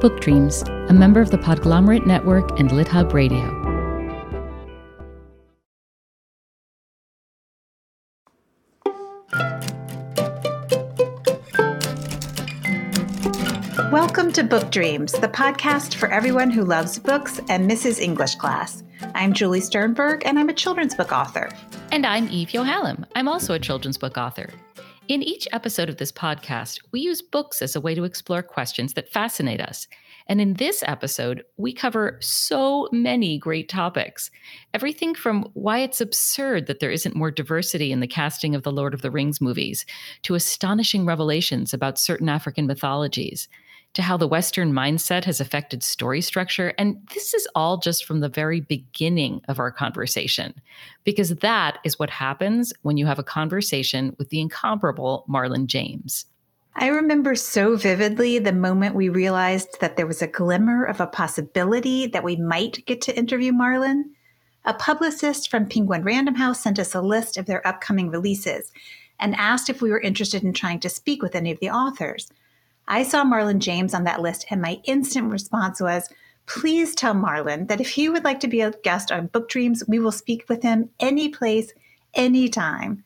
Book Dreams, a member of the Podglomerate Network and LitHub Radio. Welcome to Book Dreams, the podcast for everyone who loves books and misses English class. I'm Julie Sternberg, and I'm a children's book author. And I'm Eve Yohalem. I'm also a children's book author. In each episode of this podcast, we use books as a way to explore questions that fascinate us. And in this episode, we cover so many great topics. Everything from why it's absurd that there isn't more diversity in the casting of the Lord of the Rings movies, to astonishing revelations about certain African mythologies to how the Western mindset has affected story structure. And this is all just from the very beginning of our conversation, because that is what happens when you have a conversation with the incomparable Marlon James. I remember so vividly the moment we realized that there was a glimmer of a possibility that we might get to interview Marlon. A publicist from Penguin Random House sent us a list of their upcoming releases and asked if we were interested in trying to speak with any of the authors. I saw Marlon James on that list, and my instant response was, Please tell Marlon that if he would like to be a guest on Book Dreams, we will speak with him any place, anytime.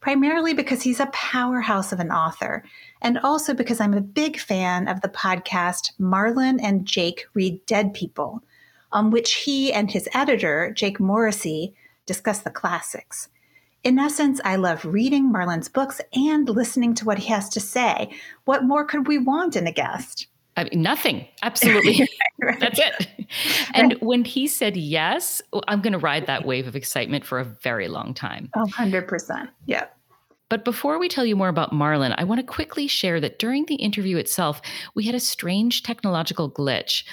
Primarily because he's a powerhouse of an author, and also because I'm a big fan of the podcast Marlon and Jake Read Dead People, on which he and his editor, Jake Morrissey, discuss the classics. In essence, I love reading Marlon's books and listening to what he has to say. What more could we want in a guest? I mean, nothing. Absolutely. right. That's it. And right. when he said yes, I'm going to ride that wave of excitement for a very long time. Oh, 100%. Yeah. But before we tell you more about Marlon, I want to quickly share that during the interview itself, we had a strange technological glitch.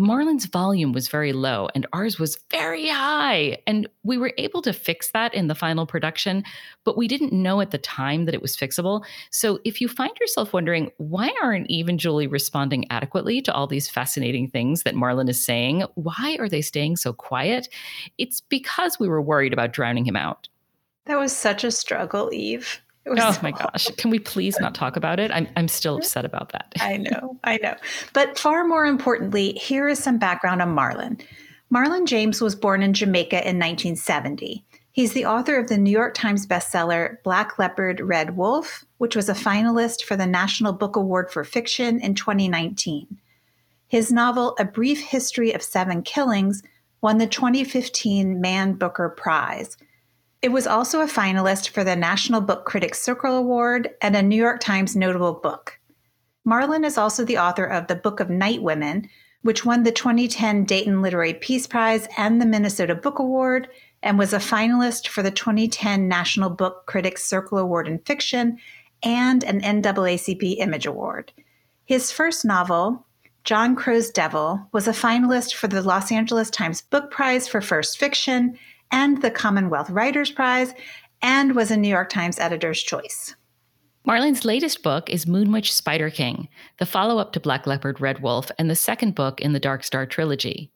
Marlon's volume was very low and ours was very high. And we were able to fix that in the final production, but we didn't know at the time that it was fixable. So if you find yourself wondering, why aren't Eve and Julie responding adequately to all these fascinating things that Marlon is saying? Why are they staying so quiet? It's because we were worried about drowning him out. That was such a struggle, Eve oh my gosh. Can we please not talk about it? I'm, I'm still upset about that. I know, I know. But far more importantly, here is some background on Marlon. Marlon James was born in Jamaica in 1970. He's the author of the New York Times bestseller Black Leopard, Red Wolf, which was a finalist for the National Book Award for Fiction in 2019. His novel, A Brief History of Seven Killings, won the 2015 Man Booker Prize it was also a finalist for the National Book Critics Circle Award and a New York Times notable book. Marlon is also the author of The Book of Night Women, which won the 2010 Dayton Literary Peace Prize and the Minnesota Book Award, and was a finalist for the 2010 National Book Critics Circle Award in Fiction and an NAACP Image Award. His first novel, John Crow's Devil, was a finalist for the Los Angeles Times Book Prize for First Fiction and the Commonwealth Writers Prize, and was a New York Times Editor's Choice. Marlon's latest book is Moonwitch Spider King, the follow up to Black Leopard Red Wolf, and the second book in the Dark Star trilogy.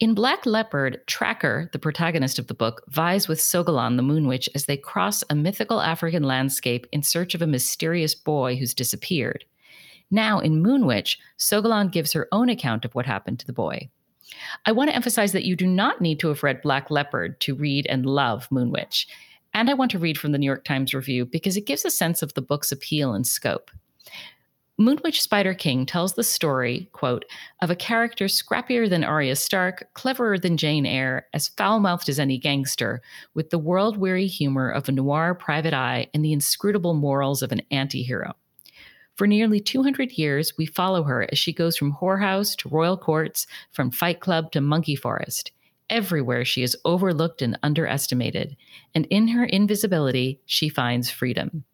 In Black Leopard, Tracker, the protagonist of the book, vies with Sogolon the Moonwitch as they cross a mythical African landscape in search of a mysterious boy who's disappeared. Now, in Moonwitch, Sogolon gives her own account of what happened to the boy. I want to emphasize that you do not need to have read Black Leopard to read and love Moonwitch. And I want to read from the New York Times review because it gives a sense of the book's appeal and scope. Moonwitch Spider King tells the story, quote, of a character scrappier than Arya Stark, cleverer than Jane Eyre, as foul mouthed as any gangster, with the world weary humor of a noir private eye and the inscrutable morals of an anti hero. For nearly 200 years, we follow her as she goes from whorehouse to royal courts, from fight club to monkey forest. Everywhere she is overlooked and underestimated, and in her invisibility, she finds freedom.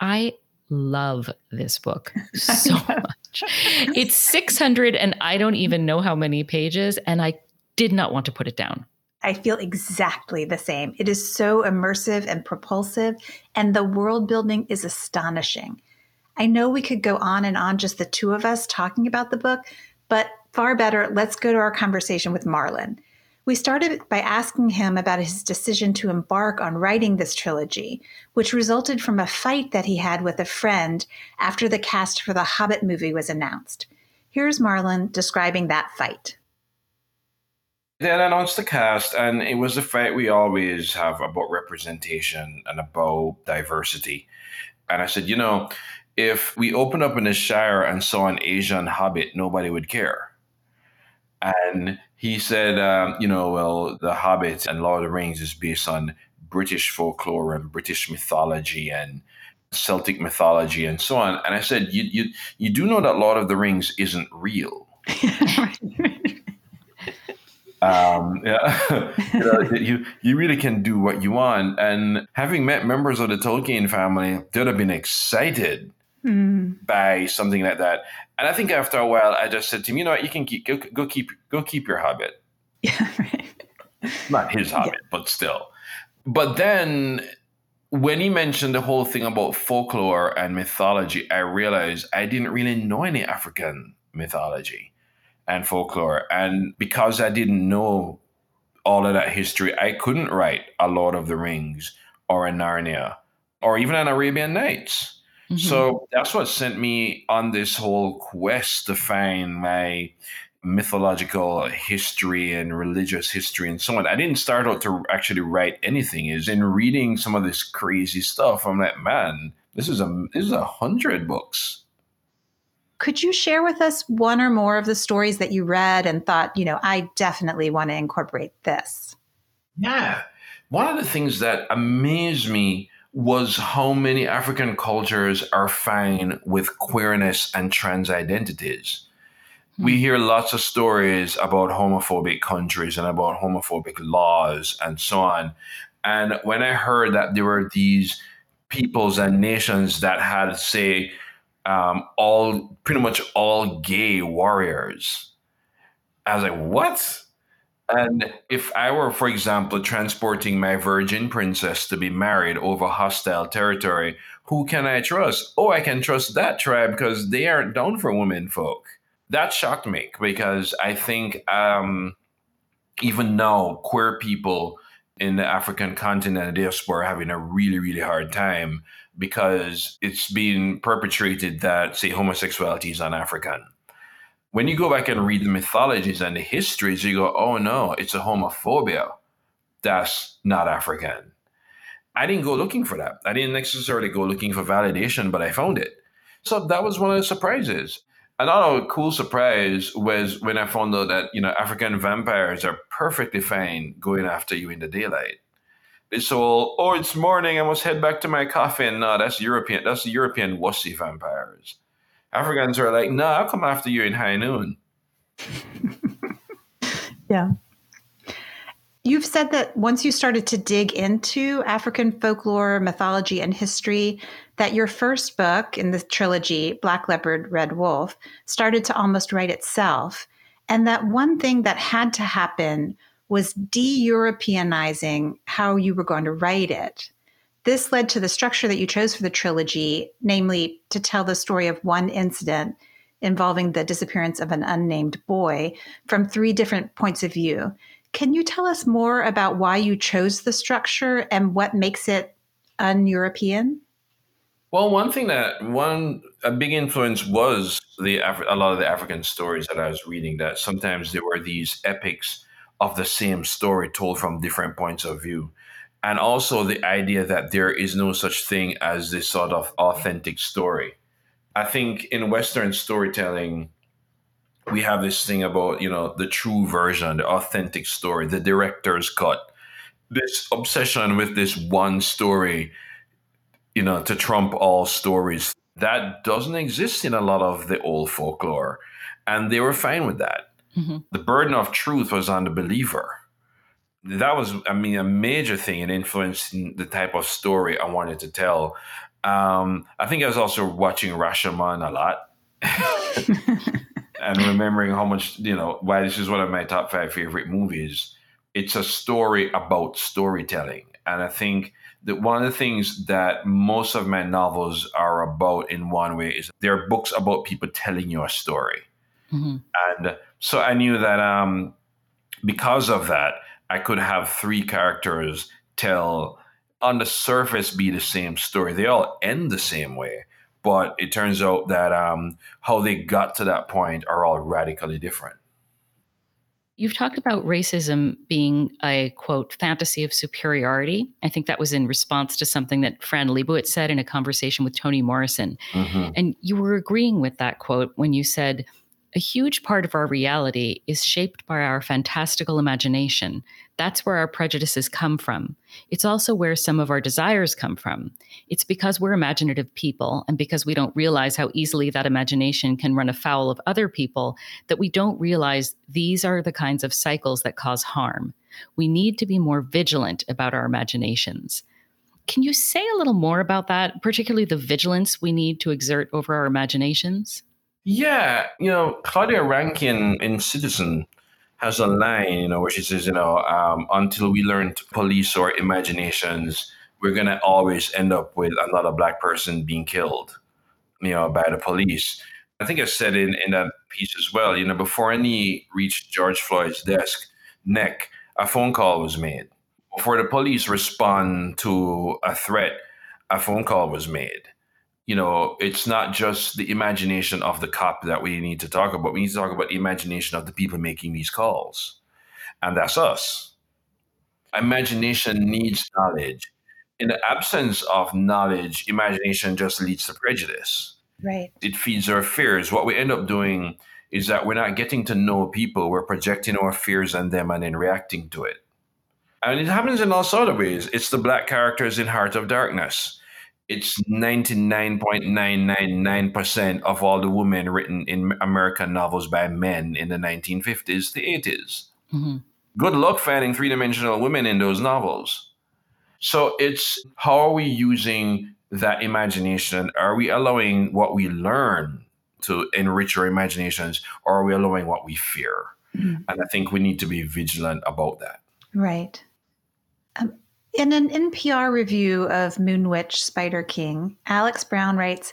I love this book so much. It's 600 and I don't even know how many pages, and I did not want to put it down. I feel exactly the same. It is so immersive and propulsive, and the world building is astonishing. I know we could go on and on, just the two of us talking about the book, but far better, let's go to our conversation with Marlon. We started by asking him about his decision to embark on writing this trilogy, which resulted from a fight that he had with a friend after the cast for the Hobbit movie was announced. Here's Marlon describing that fight. They announced the cast, and it was a fight we always have about representation and about diversity. And I said, you know, if we opened up in the Shire and saw an Asian hobbit, nobody would care. And he said, um, you know, well, The Hobbit and Lord of the Rings is based on British folklore and British mythology and Celtic mythology and so on. And I said, you, you, you do know that Lord of the Rings isn't real. um, yeah, you, know, you, you really can do what you want. And having met members of the Tolkien family, they'd have been excited mm. by something like that. And I think after a while, I just said to him, you know what, you can keep go, go keep go keep your Hobbit. Yeah, right. Not his Hobbit, yeah. but still. But then when he mentioned the whole thing about folklore and mythology, I realized I didn't really know any African mythology and folklore. And because I didn't know all of that history, I couldn't write a Lord of the Rings or a Narnia or even an Arabian Nights. Mm-hmm. So that's what sent me on this whole quest to find my mythological history and religious history and so on. I didn't start out to actually write anything. Is in reading some of this crazy stuff, I'm like, man, this is a this is a hundred books. Could you share with us one or more of the stories that you read and thought, you know, I definitely want to incorporate this? Yeah. One of the things that amazed me was how many African cultures are fine with queerness and trans identities. Mm-hmm. We hmm. hear lots of stories about homophobic countries and about homophobic laws and so on. And when I heard that there were these peoples and nations that had, say, um, all pretty much all gay warriors, I was like, what? And if I were, for example, transporting my virgin princess to be married over hostile territory, who can I trust? Oh, I can trust that tribe because they aren't down for women folk. That shocked me because I think um, even now, queer people in the African continent and diaspora are having a really, really hard time because it's being perpetrated that, say, homosexuality is un African when you go back and read the mythologies and the histories, you go, oh no, it's a homophobia. That's not African. I didn't go looking for that. I didn't necessarily go looking for validation, but I found it. So that was one of the surprises. Another cool surprise was when I found out that, you know, African vampires are perfectly fine going after you in the daylight. It's all, oh, it's morning, I must head back to my coffin. No, that's European, that's European wussy vampires. Africans are like, no, I'll come after you in high noon. yeah. You've said that once you started to dig into African folklore, mythology, and history, that your first book in the trilogy, Black Leopard, Red Wolf, started to almost write itself. And that one thing that had to happen was de Europeanizing how you were going to write it. This led to the structure that you chose for the trilogy, namely to tell the story of one incident involving the disappearance of an unnamed boy from three different points of view. Can you tell us more about why you chose the structure and what makes it un European? Well, one thing that one a big influence was the Af- a lot of the African stories that I was reading. That sometimes there were these epics of the same story told from different points of view and also the idea that there is no such thing as this sort of authentic story. I think in Western storytelling, we have this thing about, you know, the true version, the authentic story, the director's cut. This obsession with this one story, you know, to trump all stories, that doesn't exist in a lot of the old folklore. And they were fine with that. Mm-hmm. The burden of truth was on the believer that was, I mean, a major thing in influencing the type of story I wanted to tell. Um, I think I was also watching Rashomon a lot. and remembering how much, you know, why this is one of my top five favorite movies. It's a story about storytelling. And I think that one of the things that most of my novels are about in one way is they're books about people telling you a story. Mm-hmm. And so I knew that um, because of that, I could have three characters tell on the surface be the same story. They all end the same way, but it turns out that um, how they got to that point are all radically different. You've talked about racism being a quote fantasy of superiority. I think that was in response to something that Fran Lebowitz said in a conversation with Toni Morrison. Mm-hmm. And you were agreeing with that quote when you said, a huge part of our reality is shaped by our fantastical imagination. That's where our prejudices come from. It's also where some of our desires come from. It's because we're imaginative people and because we don't realize how easily that imagination can run afoul of other people that we don't realize these are the kinds of cycles that cause harm. We need to be more vigilant about our imaginations. Can you say a little more about that, particularly the vigilance we need to exert over our imaginations? Yeah, you know, Claudia Rankine in Citizen has a line, you know, where she says, you know, um, until we learn to police our imaginations, we're going to always end up with another black person being killed, you know, by the police. I think I said in, in that piece as well, you know, before any reached George Floyd's desk, neck, a phone call was made. Before the police respond to a threat, a phone call was made you know, it's not just the imagination of the cop that we need to talk about. We need to talk about the imagination of the people making these calls. And that's us. Imagination needs knowledge. In the absence of knowledge, imagination just leads to prejudice. Right. It feeds our fears. What we end up doing is that we're not getting to know people. We're projecting our fears on them and then reacting to it. And it happens in all sort of ways. It's the black characters in Heart of Darkness it's 99.999% of all the women written in American novels by men in the 1950s to 80s. Mm-hmm. Good luck finding three dimensional women in those novels. So it's how are we using that imagination? Are we allowing what we learn to enrich our imaginations, or are we allowing what we fear? Mm-hmm. And I think we need to be vigilant about that. Right. Um, in an NPR review of Moon Witch Spider King, Alex Brown writes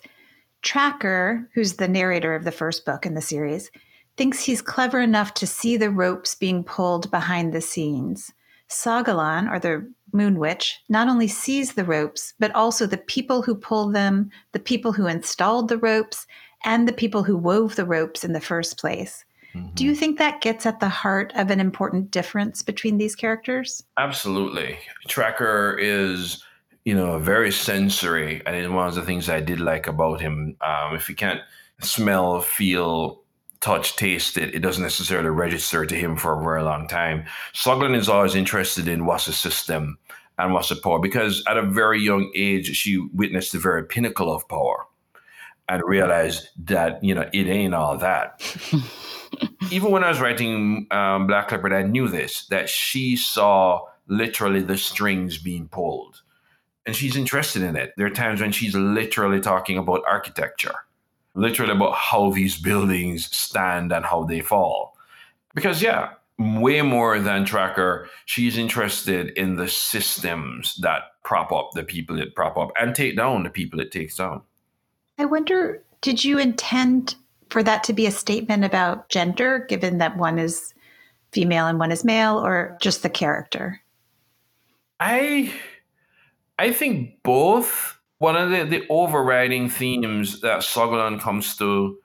Tracker, who's the narrator of the first book in the series, thinks he's clever enough to see the ropes being pulled behind the scenes. Sogolon, or the Moon Witch, not only sees the ropes, but also the people who pull them, the people who installed the ropes, and the people who wove the ropes in the first place. Mm-hmm. Do you think that gets at the heart of an important difference between these characters? Absolutely. Tracker is, you know, very sensory. And one of the things I did like about him, um, if you can't smell, feel, touch, taste it, it doesn't necessarily register to him for a very long time. Sogolon is always interested in what's the system and what's the power because at a very young age, she witnessed the very pinnacle of power and realized that, you know, it ain't all that. even when I was writing um, Black Leopard, I knew this that she saw literally the strings being pulled, and she's interested in it. There are times when she's literally talking about architecture, literally about how these buildings stand and how they fall. Because yeah, way more than Tracker, she's interested in the systems that prop up the people it prop up and take down the people it takes down. I wonder, did you intend for that to be a statement about gender, given that one is female and one is male, or just the character? I I think both. One of the, the overriding themes that Sogolon comes to,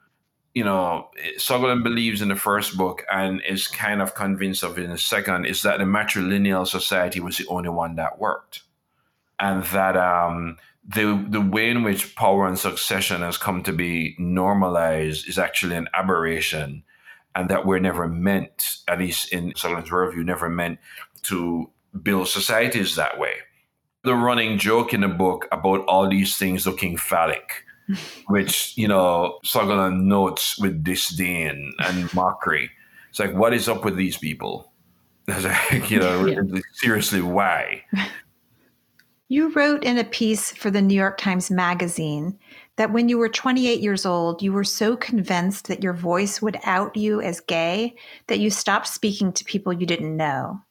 you know, Sogolon believes in the first book and is kind of convinced of in the second is that the matrilineal society was the only one that worked. And that um, the the way in which power and succession has come to be normalized is actually an aberration, and that we're never meant, at least in Sogolon's worldview, never meant to build societies that way. The running joke in the book about all these things looking phallic, which you know Sogolon notes with disdain and mockery. It's like, what is up with these people? Like, you know, yeah. seriously, why? You wrote in a piece for the New York Times Magazine that when you were 28 years old, you were so convinced that your voice would out you as gay that you stopped speaking to people you didn't know.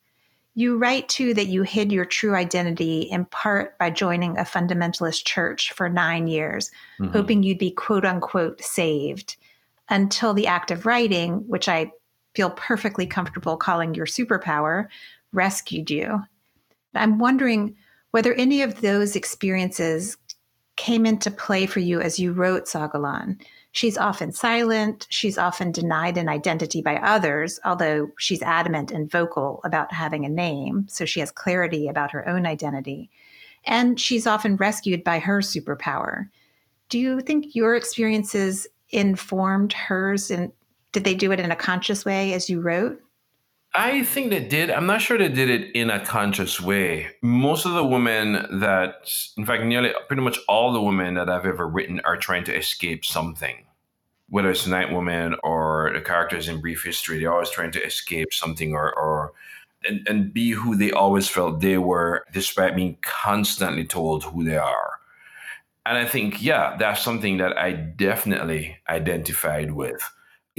You write too that you hid your true identity in part by joining a fundamentalist church for nine years, mm-hmm. hoping you'd be quote unquote saved until the act of writing, which I feel perfectly comfortable calling your superpower, rescued you. I'm wondering whether any of those experiences came into play for you as you wrote Sogolon. She's often silent. She's often denied an identity by others, although she's adamant and vocal about having a name, so she has clarity about her own identity. And she's often rescued by her superpower. Do you think your experiences informed hers and did they do it in a conscious way as you wrote? I think they did. I'm not sure they did it in a conscious way. Most of the women that, in fact, nearly pretty much all the women that I've ever written are trying to escape something. Whether it's Night Woman or the characters in Brief History, they're always trying to escape something or, or and, and be who they always felt they were, despite being constantly told who they are. And I think, yeah, that's something that I definitely identified with.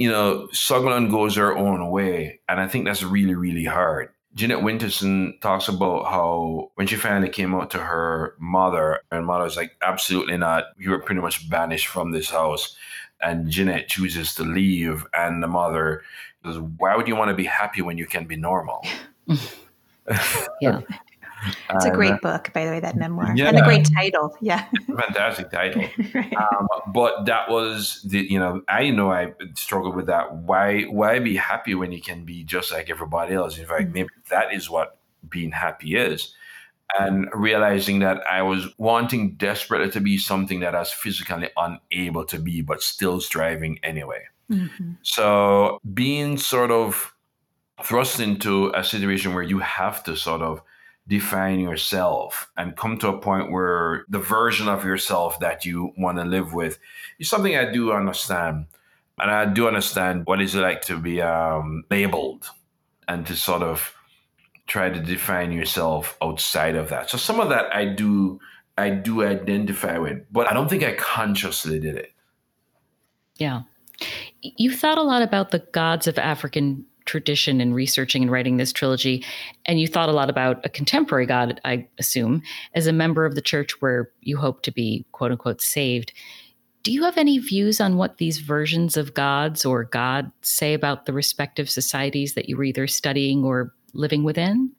You know, Sogolon goes her own way. And I think that's really, really hard. Jeanette Winterson talks about how when she finally came out to her mother, and mother's like, absolutely not. You were pretty much banished from this house. And Jeanette chooses to leave. And the mother goes, Why would you want to be happy when you can be normal? yeah. It's a great uh, book, by the way, that memoir, yeah. and a great title. Yeah, fantastic title. right. um, but that was the you know I know I struggled with that. Why why be happy when you can be just like everybody else? In fact, mm-hmm. maybe that is what being happy is. And realizing that I was wanting desperately to be something that I was physically unable to be, but still striving anyway. Mm-hmm. So being sort of thrust into a situation where you have to sort of define yourself and come to a point where the version of yourself that you want to live with is something I do understand. And I do understand what it's like to be um, labeled and to sort of try to define yourself outside of that. So some of that I do I do identify with, but I don't think I consciously did it. Yeah. You thought a lot about the gods of African tradition in researching and writing this trilogy, and you thought a lot about a contemporary God, I assume, as a member of the church where you hope to be quote unquote saved. Do you have any views on what these versions of gods or God say about the respective societies that you were either studying or living within?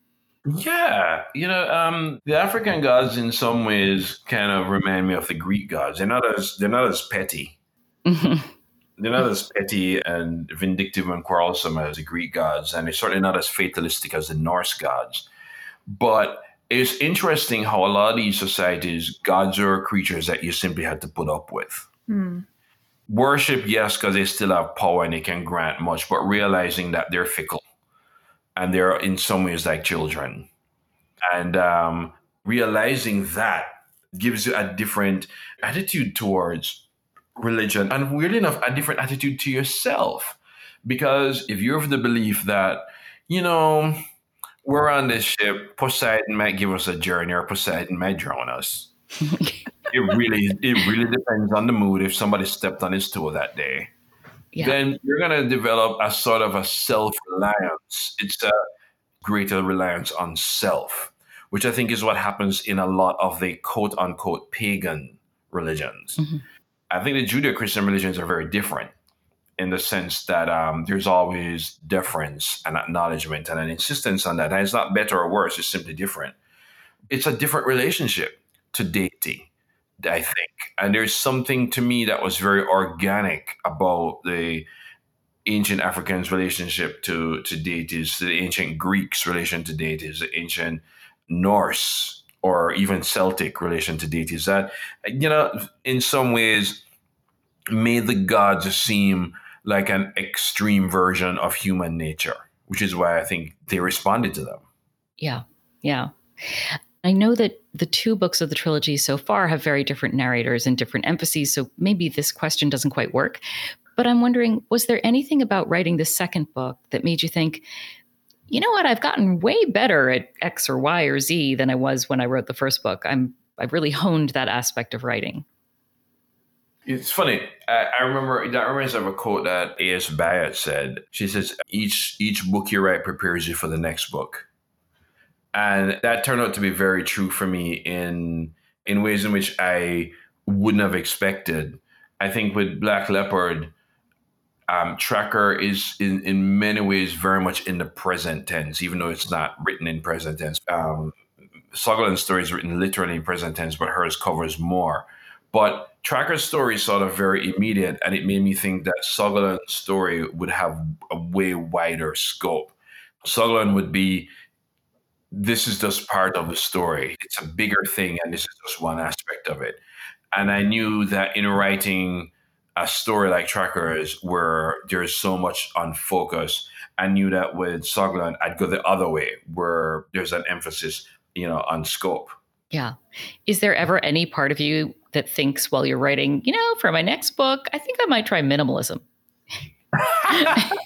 Yeah, you know, um, the African gods in some ways kind of remind me of the Greek gods. They're not as they're not as petty. they're not as petty and vindictive and quarrelsome as the Greek gods, and they're certainly not as fatalistic as the Norse gods. But it's interesting how a lot of these societies, gods are creatures that you simply had to put up with. Mm. Worship, yes, because they still have power and they can grant much, but realizing that they're fickle and they're in some ways like children. And um, realizing that gives you a different attitude towards religion and weirdly enough a different attitude to yourself. Because if you're of the belief that you know we're on this ship poseidon might give us a journey or poseidon might drown us. It really it really depends on the mood if somebody stepped on his toe that day. Yeah. then you're going to develop a sort of a self-reliance. It's a greater reliance on self which i think is what happens in a lot of the quote unquote pagan religions. Mm-hmm. I think the Judeo Christian religions are very different in the sense that um, there's always deference and acknowledgement and an insistence on that. And it's not better or worse, it's simply different. It's a different relationship to deity, I think. And there's something to me that was very organic about the ancient Africans' relationship to, to deities, the ancient Greeks' relation to deities, the ancient Norse or even Celtic relation to deities that, you know, in some ways made the gods seem like an extreme version of human nature, which is why I think they responded to them. Yeah. Yeah. I know that the two books of the trilogy so far have very different narrators and different emphases, so maybe this question doesn't quite work. But I'm wondering was there anything about writing the second book that made you think, you know what, I've gotten way better at X or Y or Z than I was when I wrote the first book. I'm I've really honed that aspect of writing. It's funny. I, I remember that reminds me of a quote that A.S. Byatt said. She says, "Each each book you write prepares you for the next book," and that turned out to be very true for me in in ways in which I wouldn't have expected. I think with Black Leopard, um, Tracker is in, in many ways very much in the present tense, even though it's not written in present tense. Um, Sogolon's story is written literally in present tense, but hers covers more. But Tracker's story is sort of very immediate, and it made me think that Sogolon's story would have a way wider scope. Sogolon would be this is just part of the story. It's a bigger thing, and this is just one aspect of it. And I knew that in writing a story like Trackers, where there's so much on focus, I knew that with Sogolon, I'd go the other way, where there's an emphasis, you know, on scope. Yeah. Is there ever any part of you that thinks while you're writing, you know, for my next book, I think I might try minimalism? I'm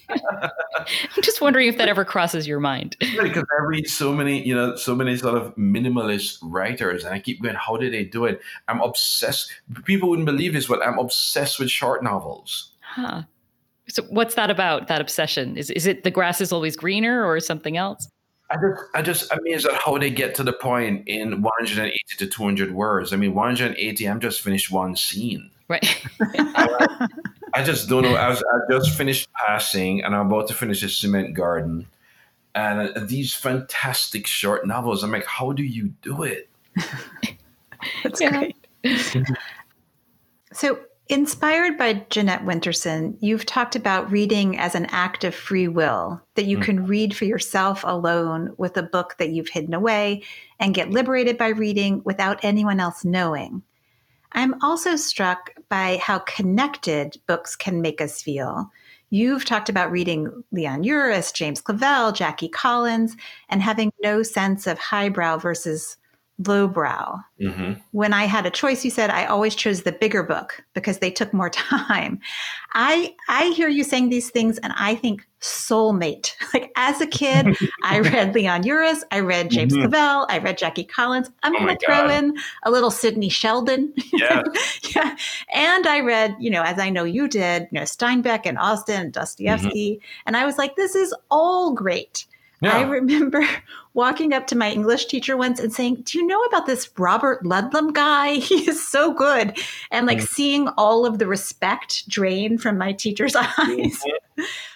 just wondering if that ever crosses your mind. Because I read so many, you know, so many sort of minimalist writers, and I keep going, how do they do it? I'm obsessed. People wouldn't believe this, but I'm obsessed with short novels. Huh. So what's that about? That obsession? Is is it the grass is always greener or something else? I just, I just amazed at how they get to the point in 180 to 200 words. I mean, 180, I'm just finished one scene. Right. I just don't know. I, was, I just finished passing, and I'm about to finish a cement garden, and these fantastic short novels. I'm like, how do you do it? That's yeah. great. so, inspired by Jeanette Winterson, you've talked about reading as an act of free will, that you mm. can read for yourself alone with a book that you've hidden away and get liberated by reading without anyone else knowing. I'm also struck by how connected books can make us feel. You've talked about reading Leon Uris, James Clavell, Jackie Collins, and having no sense of highbrow versus lowbrow. Mm-hmm. When I had a choice, you said I always chose the bigger book because they took more time. I I hear you saying these things and I think soulmate. Like as a kid, I read Leon Uris, I read James mm-hmm. Clavell, I read Jackie Collins. I'm oh going to throw in a little Sidney Sheldon. Yeah. yeah. And I read, you know, as I know you did, you know, Steinbeck and Austen, and Dostoevsky. Mm-hmm. And I was like, this is all great. Yeah. I remember walking up to my English teacher once and saying, Do you know about this Robert Ludlum guy? He is so good. And like mm-hmm. seeing all of the respect drain from my teacher's eyes.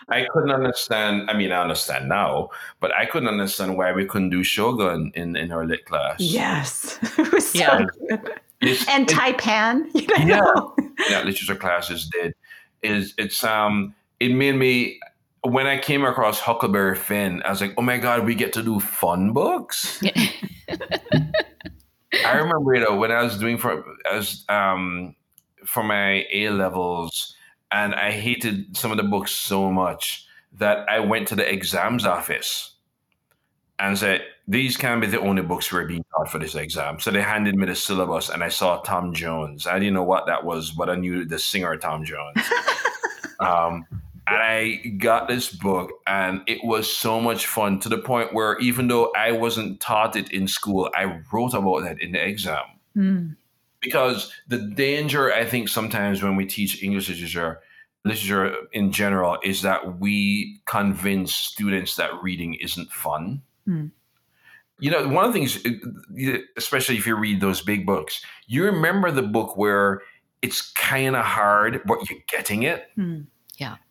I couldn't understand. I mean, I understand now, but I couldn't understand why we couldn't do Shogun in, in our lit class. Yes. it was so yeah. good. It's, and Tai-Pan. You know? Yeah. yeah, literature classes did. Is it's um it made me when I came across Huckleberry Finn, I was like, oh my God, we get to do fun books. I remember, you know, when I was doing for as um for my A levels, and I hated some of the books so much that I went to the exams office and said, These can't be the only books we're being taught for this exam. So they handed me the syllabus and I saw Tom Jones. I didn't know what that was, but I knew the singer Tom Jones. um, and I got this book, and it was so much fun to the point where even though I wasn't taught it in school, I wrote about that in the exam. Mm. Because the danger, I think, sometimes when we teach English literature, literature in general, is that we convince students that reading isn't fun. Mm. You know, one of the things, especially if you read those big books, you remember the book where it's kind of hard, but you're getting it. Mm.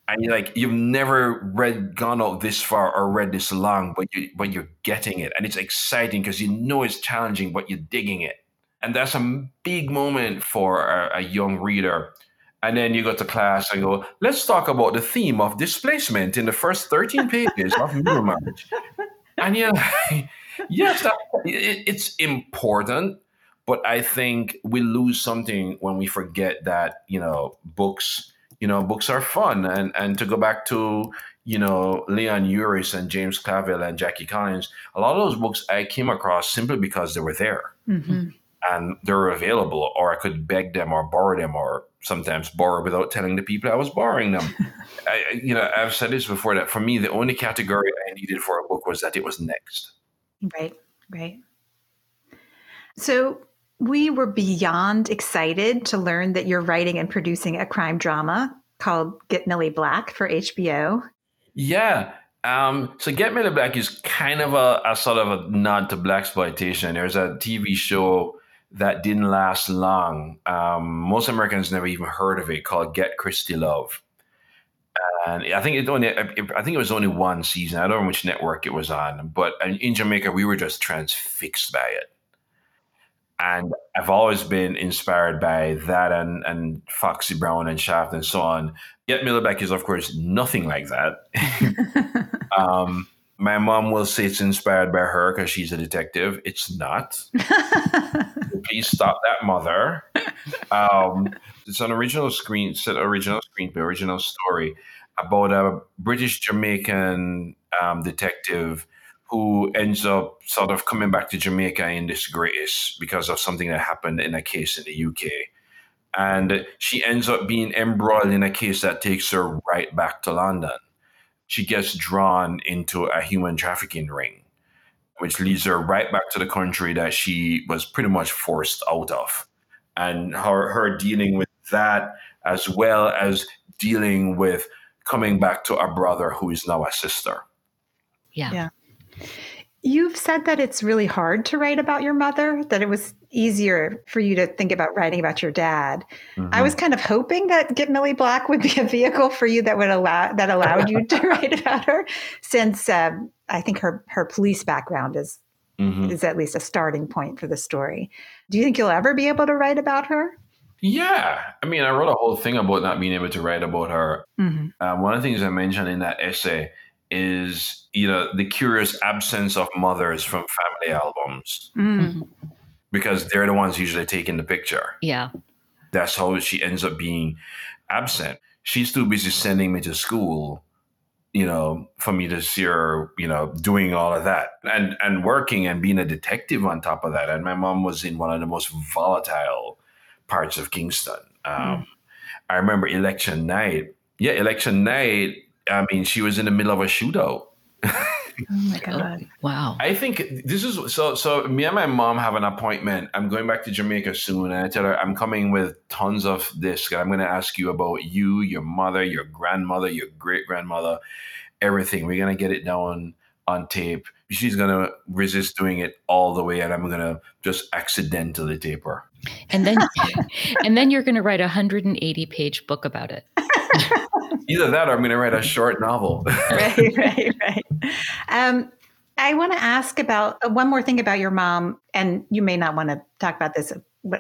And you're like you've never read gone out this far or read this long but you but you're getting it. And it's exciting because you know it's challenging but you're digging it. And that's a big moment for a, a, young reader. And then you go to class and go let's talk about the theme of displacement in the first 13 pages of Middlemarch and you're like yes that, it, it's important but i think we lose something when we forget that you know books you know, books are fun. And and to go back to, you know, Leon Uris and James Clavell and Jackie Collins, a lot of those books I came across simply because they were there. Mm-hmm. And they're available, or I could beg them or borrow them, or sometimes borrow without telling the people I was borrowing them. I, you know, I've said this before that for me, the only category I needed for a book was that it was next. Right, right. So, we were beyond excited to learn that you're writing and producing a crime drama called Get Millie Black for HBO. Yeah. Um, so Get Millie Black is kind of a, a sort of a nod to blaxploitation. There's a TV show that didn't last long. Um, most Americans never even heard of it called Get Christy Love. And I think it only, I think it was only one season. I don't know which network it was on, but in Jamaica we were just transfixed by it And I've always been inspired by that and, and Foxy Brown and Shaft and so on. Get Millie Black is, of course, nothing like that. um, my mom will say it's inspired by her because she's a detective. It's not. Please stop that, mother. Um, it's an original screen, set original screenplay, original story about a British Jamaican um, detective who ends up sort of coming back to Jamaica in disgrace because of something that happened in a case in the UK. And she ends up being embroiled in a case that takes her right back to London. She gets drawn into a human trafficking ring, which leads her right back to the country that she was pretty much forced out of. And her, her dealing with that, as well as dealing with coming back to a brother who is now a sister. Yeah. Yeah. You've said that it's really hard to write about your mother, that it was easier for you to think about writing about your dad. Mm-hmm. I was kind of hoping that Get Millie Black would be a vehicle for you that would allow that allowed you to write about her, since um, I think her her police background is mm-hmm. is at least a starting point for the story. Do you think you'll ever be able to write about her? Yeah, I mean, I wrote a whole thing about not being able to write about her. Mm-hmm. Um, one of the things I mentioned in that essay is you know the curious absence of mothers from family albums mm-hmm. because they're the ones usually taking the picture. Yeah, that's how she ends up being absent. She's too busy sending me to school, you know, for me to see her, you know, doing all of that and and working and being a detective on top of that. And my mom was in one of the most volatile parts of Kingston. Um, mm. I remember election night. Yeah, election night I mean, she was in the middle of a shootout. oh my god! Wow. I think this is so. So me and my mom have an appointment. I'm going back to Jamaica soon, and I tell her I'm coming with tons of this. I'm going to ask you about you, your mother, your grandmother, your great grandmother, everything. We're going to get it down on tape. She's going to resist doing it all the way, and I'm going to just accidentally tape her. And then, and then you're going to write a 180 page book about it. Either that or I'm going to write a short novel. right, right, right. Um, I want to ask about uh, one more thing about your mom, and you may not want to talk about this,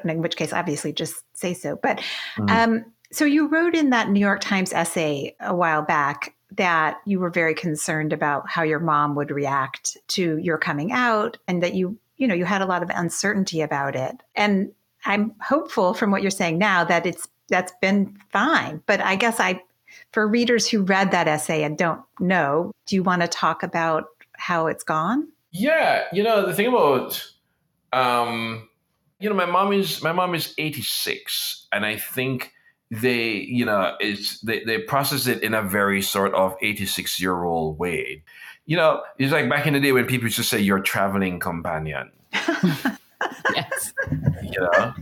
in which case, obviously, just say so. But mm-hmm. um, so you wrote in that New York Times essay a while back that you were very concerned about how your mom would react to your coming out, and that you, you know, you had a lot of uncertainty about it. And I'm hopeful from what you're saying now that it's that's been fine. But I guess I, for readers who read that essay and don't know, do you want to talk about how it's gone? Yeah, you know the thing about, um, you know, my mom is my mom is 86, and I think they, you know, it's they they process it in a very sort of 86 year old way. You know, it's like back in the day when people used to say your traveling companion. yes. You know,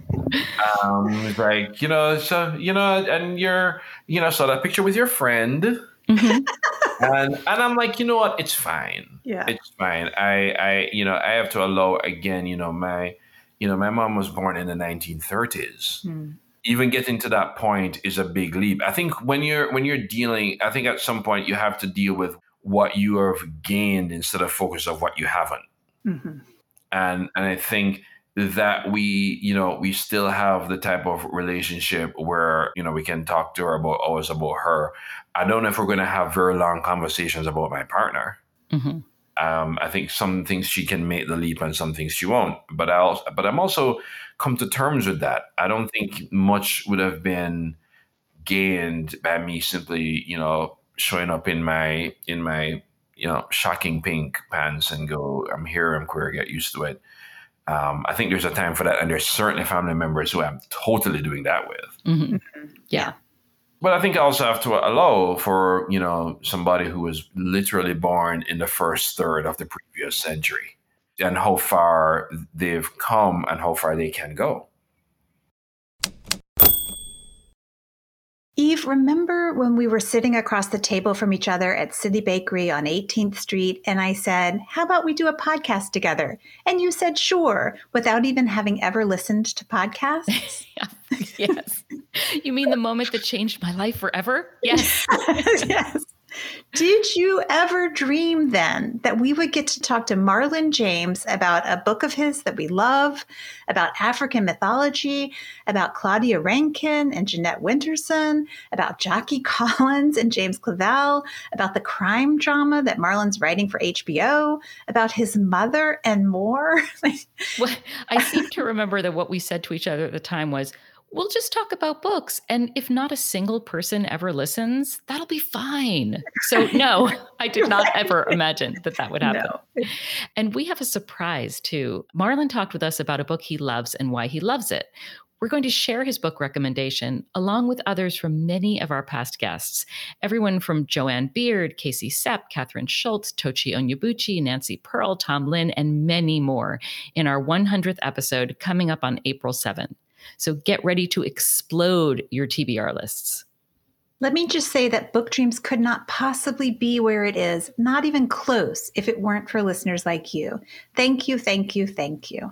um, it's like you know, so you know, and you're you know, so that picture with your friend. Mm-hmm. and and I'm like, you know what? It's fine. Yeah, it's fine. I I you know I have to allow again. You know my you know my mom was born in the 1930s. Mm. Even getting to that point is a big leap. I think when you're when you're dealing, I think at some point you have to deal with what you have gained instead of focus of what you haven't. Mm-hmm and and I think that we you know we still have the type of relationship where you know we can talk to her about always about her. I don't know if we're going to have very long conversations about my partner. Mm-hmm. Um, I think some things she can make the leap and some things she won't. But I also, but I'm also come to terms with that. I don't think much would have been gained by me simply, you know, showing up in my in my you know, shocking pink pants and go, I'm here, I'm queer, get used to it. Um, I think there's a time for that. And there's certainly family members who I'm totally doing that with. Mm-hmm. Yeah. But I think I also have to allow for, you know, somebody who was literally born in the first third of the previous century and how far they've come and how far they can go. Eve, remember when we were sitting across the table from each other at City Bakery on 18th Street, and I said, How about we do a podcast together? And you said, Sure, without even having ever listened to podcasts? yes. You mean the moment that changed my life forever? Yes. yes. Did you ever dream then that we would get to talk to Marlon James about a book of his that we love, about African mythology, about Claudia Rankine and Jeanette Winterson, about Jackie Collins and James Clavell, about the crime drama that Marlon's writing for HBO, about his mother, and more? well, I seem to remember that what we said to each other at the time was, we'll just talk about books. And if not a single person ever listens, that'll be fine. So, no, I did not ever imagine that that would happen. No. And we have a surprise too. Marlon talked with us about a book he loves and why he loves it. We're going to share his book recommendation along with others from many of our past guests. Everyone from Jo Ann Beard, Casey Cep, Kathryn Schulz, Tochi Onyebuchi, Nancy Pearl, Tom Lin, and many more in our 100th episode coming up on April 7th. So get ready to explode your TBR lists. Let me just say that Book Dreams could not possibly be where it is, not even close, if it weren't for listeners like you. Thank you, thank you, thank you.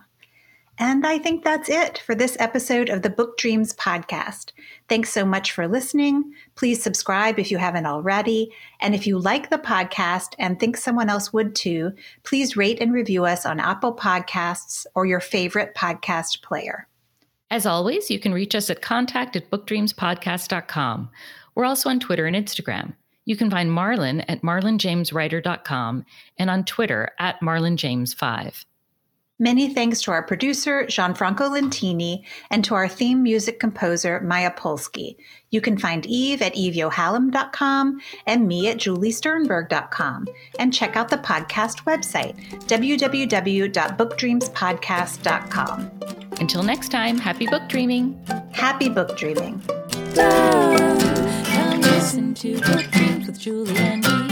And I think that's it for this episode of the Book Dreams podcast. Thanks so much for listening. Please subscribe if you haven't already. And if you like the podcast and think someone else would too, please rate and review us on Apple Podcasts or your favorite podcast player. As always, you can reach us at contact at bookdreamspodcast.com. We're also on Twitter and Instagram. You can find Marlon at marlonjameswriter.com and on Twitter at marlonjames5. Many thanks to our producer, Gianfranco Lentini, and to our theme music composer, Maya Polsky. You can find Eve at eveyohalem.com and me at juliesternberg.com. And check out the podcast website, www.bookdreamspodcast.com. Until next time, happy book dreaming. Happy book dreaming. Come listen to Book Dreams with Julie and